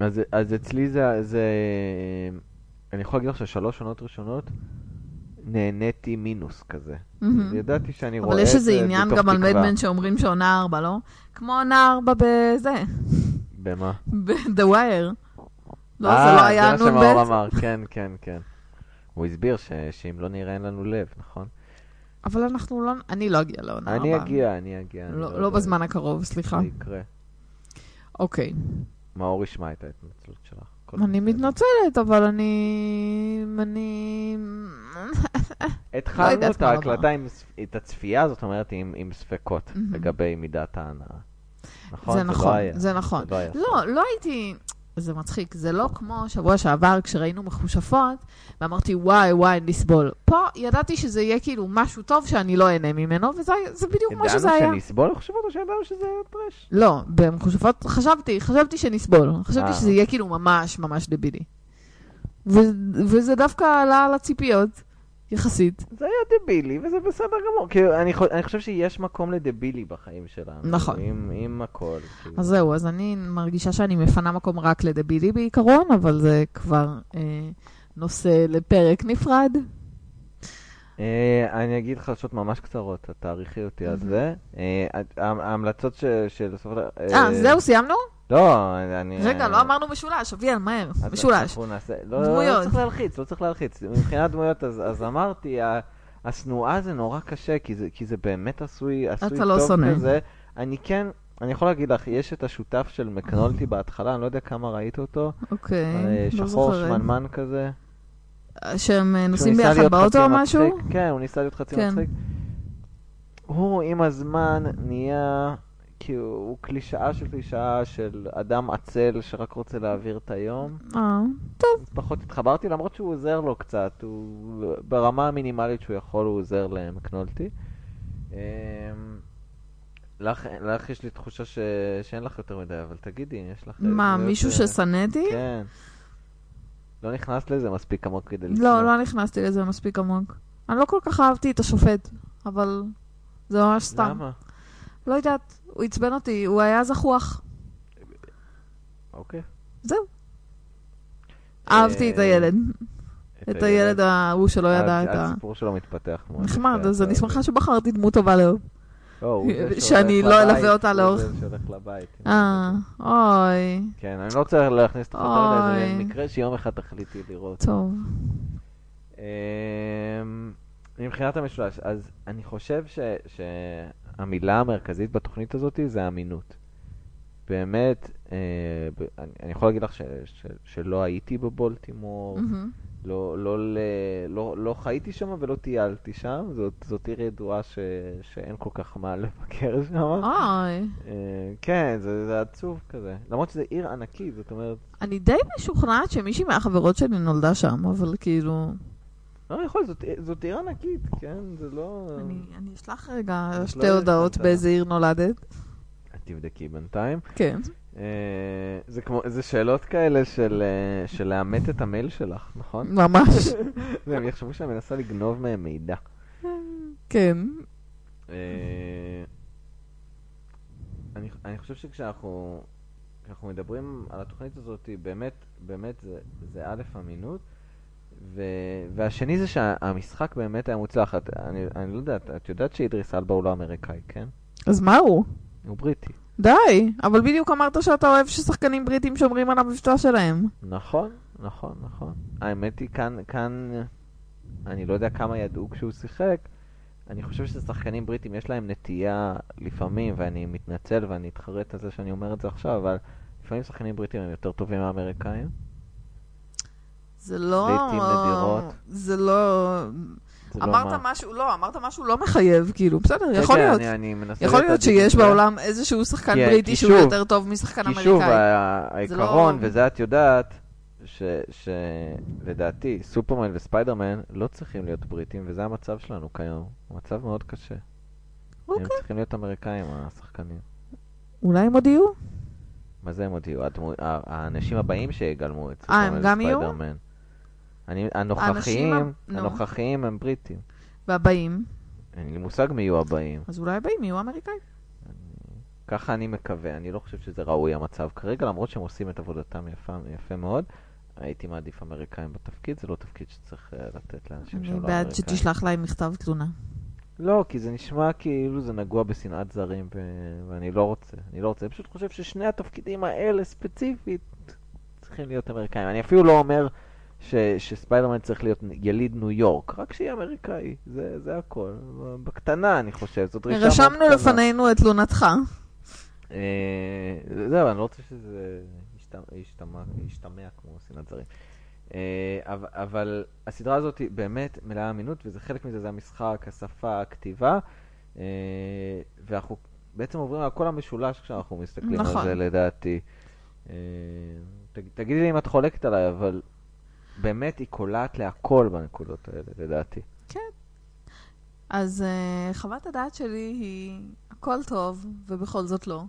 אז, אז אצלי זה, זה... אני יכול להגיד לך ששלוש עונות ראשונות נהניתי מינוס כזה. מהמם. ידעתי שאני רואה אבל את יש זה איזה עניין גם על תקווה. מדמן שאומרים שעונה ארבע, לא? כמו עונה ארבע בזה, במה? ב-The Wire. לא, אה, זה לא היה זה מה נ"ב? שמאור אמר, כן, כן, כן. הוא הסביר שאם לא נראה אין לנו לב, נכון? אבל אנחנו לא... אני לא אגיע לעונה ארבע. אני אגיע, אני אגיע. לא יודע. לא בזמן הקרוב, סליחה. זה יקרה. אוקיי. מאור ישמע את ההתנצלות שלך. אני. מתנצלת, אבל אני... אני... לא התחלנו את ההקלטה עם את הצפייה, זאת אומרת, עם ספקות. לגבי מידת ההנאה. נכון? זה לא נכון, היה. זה נכון. זה לא היה לא, לא הייתי... זה מצחיק, זה לא כמו שבוע שעבר כשראינו מחושפות, ואמרתי וואי וואי נסבול. פה ידעתי שזה יהיה כאילו משהו טוב שאני לא אהנה ממנו, וזה זה בדיוק כמו שזה היה. ידענו שנסבול מחשבות או שידענו שזה טרש? לא, במחושפות חשבתי, חשבתי שנסבול. חשבתי אה. שזה יהיה כאילו ממש ממש דבילי. ו- וזה דווקא עלה על הציפיות. יחסית. זה היה דבילי, וזה בסדר גמור. כאילו, אני, אני חושב שיש מקום לדבילי בחיים שלנו. נכון. עם, עם הכל. כאילו. אז זהו, אז אני מרגישה שאני מפנה מקום רק לדבילי בעיקרון, אבל זה כבר אה, נושא לפרק נפרד. אה, אני אגיד חדשות ממש קצרות, את תעריכי אותי על זה. אה, ההמלצות של סוף... אה, זהו, סיימנו? לא, אני... רגע, לא אמרנו משולש, אביאל, מהר, משולש. אנחנו נעשה- לא, דמויות. לא צריך להלחיץ, לא צריך להלחיץ. מבחינת דמויות, אז, אמרתי, השנואה זה נורא קשה, כי זה, באמת עשוי, אתה לא טוב שונא. כזה. אני כן, אני יכול להגיד לך, יש את השותף של מקנולטי בהתחלה, אני לא יודע כמה ראית אותו. אוקיי, אה, לא שחור זוכרת. שמנמן כזה. שהם אה, נוסעים ביחד באוטו או משהו? כן, הוא ניסה להיות חצי כן. מצחיק. הוא עם הזמן נהיה, כאילו, הוא קלישאה של קלישאה של אדם עצל שרק רוצה להעביר את היום. אה, פחות התחברתי, למרות שהוא עוזר לו קצת, הוא ברמה המינימלית שהוא יכול, הוא עוזר למקנולטי. אמ, לך, לך יש לי תחושה ש... שאין לך יותר מדי, אבל תגידי, יש לך... מה, מישהו ששנאתי? כן. לא נכנסת לזה מספיק עמוק כדי לא, לא נכנסתי לזה מספיק עמוק. אני לא כל כך אהבתי את השופט, אבל זה ממש סתם. למה? לא יודעת, הוא עצבן אותי, הוא היה זחוח. אוקיי. זהו. אהבתי את הילד. את הילד ההוא שלא ידע את ה... הסיפור שלו מתפתח מאוד. נחמד, יפה, אז אני שמחה שבחרתי דמות טובה לאהוב. לא, הוא שאני לא אלווה אותה הוא לאורך- זה שהולך לבית. אה, אוי, כן, אני לא רוצה להכניס את החוזרת אוי. לזה, מקרה שיום אחד תחליטי לראות. טוב. אמ, מבחינת המשולש, אז אני חושב ש, שהמילה המרכזית בתוכנית הזאת זה אמינות. באמת, אה, אני, אני יכול להגיד לך ש, ש, שלא הייתי בבולטימור, מהמם. לא, לא, ל- לא, לא חייתי שם ולא טיילתי שם, זאת, זאת עיר ידועה ש, שאין כל כך מה לבקר שם. אוי. אה, כן, זה, זה עצוב כזה. למרות שזו עיר ענקית, זאת אומרת, אני די משוכנעת שמישהי מהחברות שלי נולדה שם, אבל כאילו... לא יכול, זאת, זאת עיר ענקית, כן? זה לא... אני אני אשלח רגע לא שתי הודעות. באיזה עיר נולדת. תבדקי בינתיים. כן. אה, זה כמו, זה שאלות כאלה של, אה, של לאמת את המייל שלך, נכון? ממש. זה, הם יחשבו שאני מנסה לגנוב מהם מידע. כן. אה, אני, אני חושב שכשאנחנו כשאנחנו מדברים על התוכנית הזאת, באמת, באמת זה, זה א', אמינות, ו, והשני זה שהמשחק באמת היה מוצלח. את, אני, אני לא יודעת, את יודעת שאידריס אלבה הוא לא אמריקאי, כן? אז מה הוא? הוא בריטי. די, אבל בדיוק אמרת שאתה אוהב ששחקנים בריטים שומרים על המבטא שלהם. נכון, נכון, נכון. האמת היא, כאן, כאן, אני לא יודע כמה ידעו כשהוא שיחק. אני חושב ששחקנים בריטים יש להם נטייה לפעמים, ואני מתנצל ואני אתחרט על זה שאני אומר את זה עכשיו, אבל לפעמים שחקנים בריטים הם יותר טובים מהאמריקאים. זה לא... לעיתים נדירות. זה לא... זה לא אמרת מה- משהו, לא, אמרת משהו לא מחייב, כאילו, בסדר, כן, יכול להיות. אני, אני מנסה יכול להיות שיש זה. בעולם איזשהו שחקן כי- בריטי שהוא שוב- יותר טוב משחקן כי שוב, אמריקאי. זה העיקרון, לא- וזה את יודעת, שלדעתי סופרמן וספיידרמן לא צריכים להיות בריטים, וזה המצב שלנו כיום. המצב מאוד קשה. הם אוקיי. צריכים להיות אמריקאים, השחקנים. אולי הם עוד יהיו? מה זה הם עוד יהיו? האנשים הבאים שיגלמו את אה, הם סופרמן גם יהיו? אני- האנשים הנוכחיים, ה- נו. הנוכחיים הם בריטים. והבאים? אין לי מושג מי יהיו הבאים. אז אולי הבאים יהיו אמריקאים. ככה אני מקווה, אני לא חושב שזה ראוי המצב כרגע, למרות שהם עושים את עבודתם יפה, יפה מאוד. הייתי מעדיף אמריקאים בתפקיד, זה לא תפקיד שצריך uh, לתת לאנשים שהם אני לא בעד אמריקאים. שתשלח להם מכתב תלונה. לא, כי זה נשמע כאילו זה נגוע בשנאת זרים, ו... ואני לא רוצה. אני לא רוצה. אני פשוט חושב ששני התפקידים האלה ספציפית צריכים להיות אמריקאים. אני אפילו לא אומר ש... שספיידרמן צריך להיות יליד ניו יורק, רק שיהיה אמריקאי. זה, זה הכל. בקטנה, אני חושב. זו דרישה מאוד רשמנו קטנה. לפנינו את תלונתך. אה, זהו, אני לא רוצה שזה ישת- ישתמע, ישתמע כמו שנאת זרים. אה, אבל, אבל הסדרה הזאת היא באמת מלאה אמינות, וזה חלק מזה, זה המשחק, השפה, הכתיבה, אה, ואנחנו בעצם עוברים על כל המשולש כשאנחנו מסתכלים נכון. על זה, לדעתי. אה, תג, תגידי לי אם את חולקת עליי, אבל באמת היא קולעת להכל בנקודות האלה, לדעתי. אז uh, חוות הדעת שלי היא הכל טוב, ובכל זאת לא.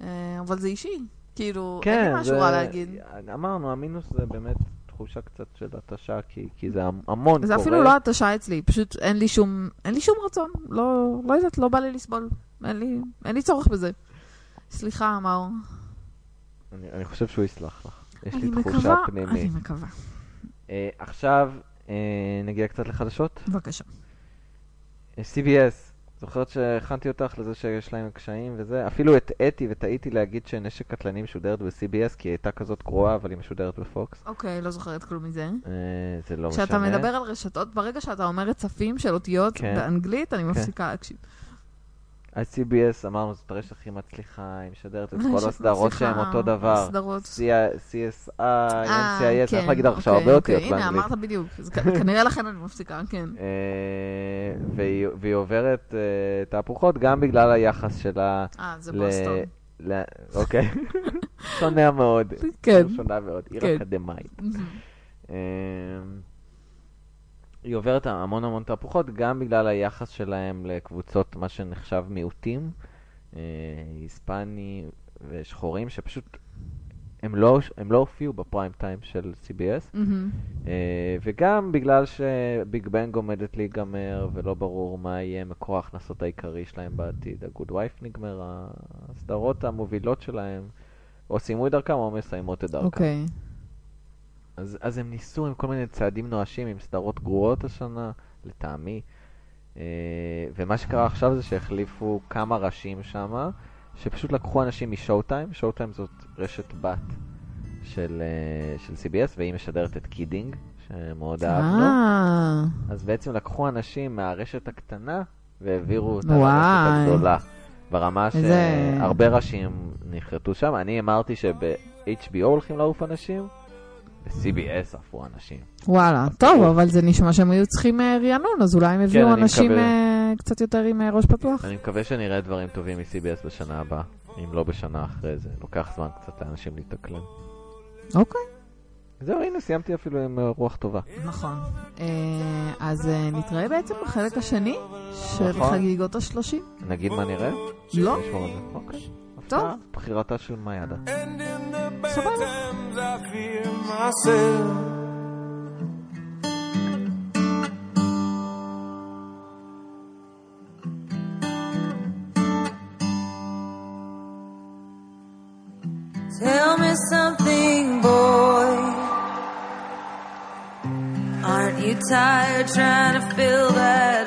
Uh, אבל זה אישי. כאילו, אין לי משהו רע להגיד. אמרנו, המינוס זה באמת תחושה קצת של התשה, כי, כי זה המ- המון זה קורה. אפילו לא התשה אצלי, פשוט אין לי שום, אין לי שום רצון. לא, לא יודעת, לא בא לי לסבול. אין לי, אין לי צורך בזה. סליחה, מאור. אני, אני חושב שהוא יסלח לך. יש לי אני תחושה מקווה, פנימית. אני מקווה. אה, עכשיו אה, נגיע קצת לחדשות. בבקשה. אה, CBS, זוכרת שהכנתי אותך לזה שיש להם קשיים וזה? אפילו הטעיתי וטעיתי להגיד שנשק קטלני משודרת ב-CBS, כי היא הייתה כזאת גרועה, אבל היא משודרת בפוקס. אוקיי, לא זוכרת כלום מזה. אה, זה לא משנה. כשאתה מדבר על רשתות, ברגע שאתה אומר רצפים של אותיות כן. באנגלית, אני מפסיקה להקשיב. אז CBS אמרנו, זאת הרשת הכי מצליחה, היא משדרת את רשת כל הסדרות שהן אותו דבר. הסדרות. C- CSI, אה, NCIS, כן, אני יכול להגיד לך עכשיו אוקיי, הרבה אוקיי, אותיות הנה, באנגלית. אמרת בדיוק. כנראה לכן אני מפסיקה, כן. אה, והיא עוברת אה, תהפוכות גם בגלל היחס שלה אה, זה בוסטון. אוקיי. שונה מאוד. כן. שונה מאוד, עיר כן. אקדמאית. היא עוברת המון המון תהפוכות, גם בגלל היחס שלהם לקבוצות, מה שנחשב מיעוטים, אה, היספני ושחורים, שפשוט הם לא, הם לא הופיעו בפריים טיים של CBS, מהמם. אה, וגם בגלל שביג בנג עומדת להיגמר, ולא ברור מה יהיה מקור ההכנסות העיקרי שלהם בעתיד. הגוד וייף נגמר, הסדרות המובילות שלהם, או סיימו את דרכם או מסיימות את דרכם. אוקיי. אז, אז הם ניסו עם כל מיני צעדים נואשים, עם סדרות גרועות השנה, לטעמי. אה, ומה שקרה עכשיו זה שהחליפו כמה ראשים שם, שפשוט לקחו אנשים מ Showtime, Showtime זאת רשת בת של, אה, של CBS, והיא משדרת את Kidding, שמאוד אהבנו. אה, אז בעצם לקחו אנשים מהרשת הקטנה והעבירו אותה. לרשת הגדולה. ברמה שהרבה ראשים נכרתו שם. אני אמרתי שב-HBO הולכים לעוף אנשים, ב-CBS עפו אנשים. וואלה. טוב, אבל זה נשמע שהם היו צריכים אה, רענון, אז אולי הם הביאו כן, אנשים. אה, קצת יותר עם אה, ראש פתוח. אני מקווה שנראה דברים טובים מ-CBS בשנה הבאה, אם לא בשנה אחרי זה. לוקח זמן קצת לאנשים להתאקלם. אוקיי. זהו, הנה, סיימתי אפילו עם רוח טובה. נכון. אז אה, נתראה בעצם בחלק השני של נכון. חגיגות השלושים. נגיד מה נראה? לא. אוקיי. טוב. הפתעה, בחירתה של מאיידה. And in the bad Sabah. times I fear myself. Tell me something, boy. Aren't you tired trying to fill that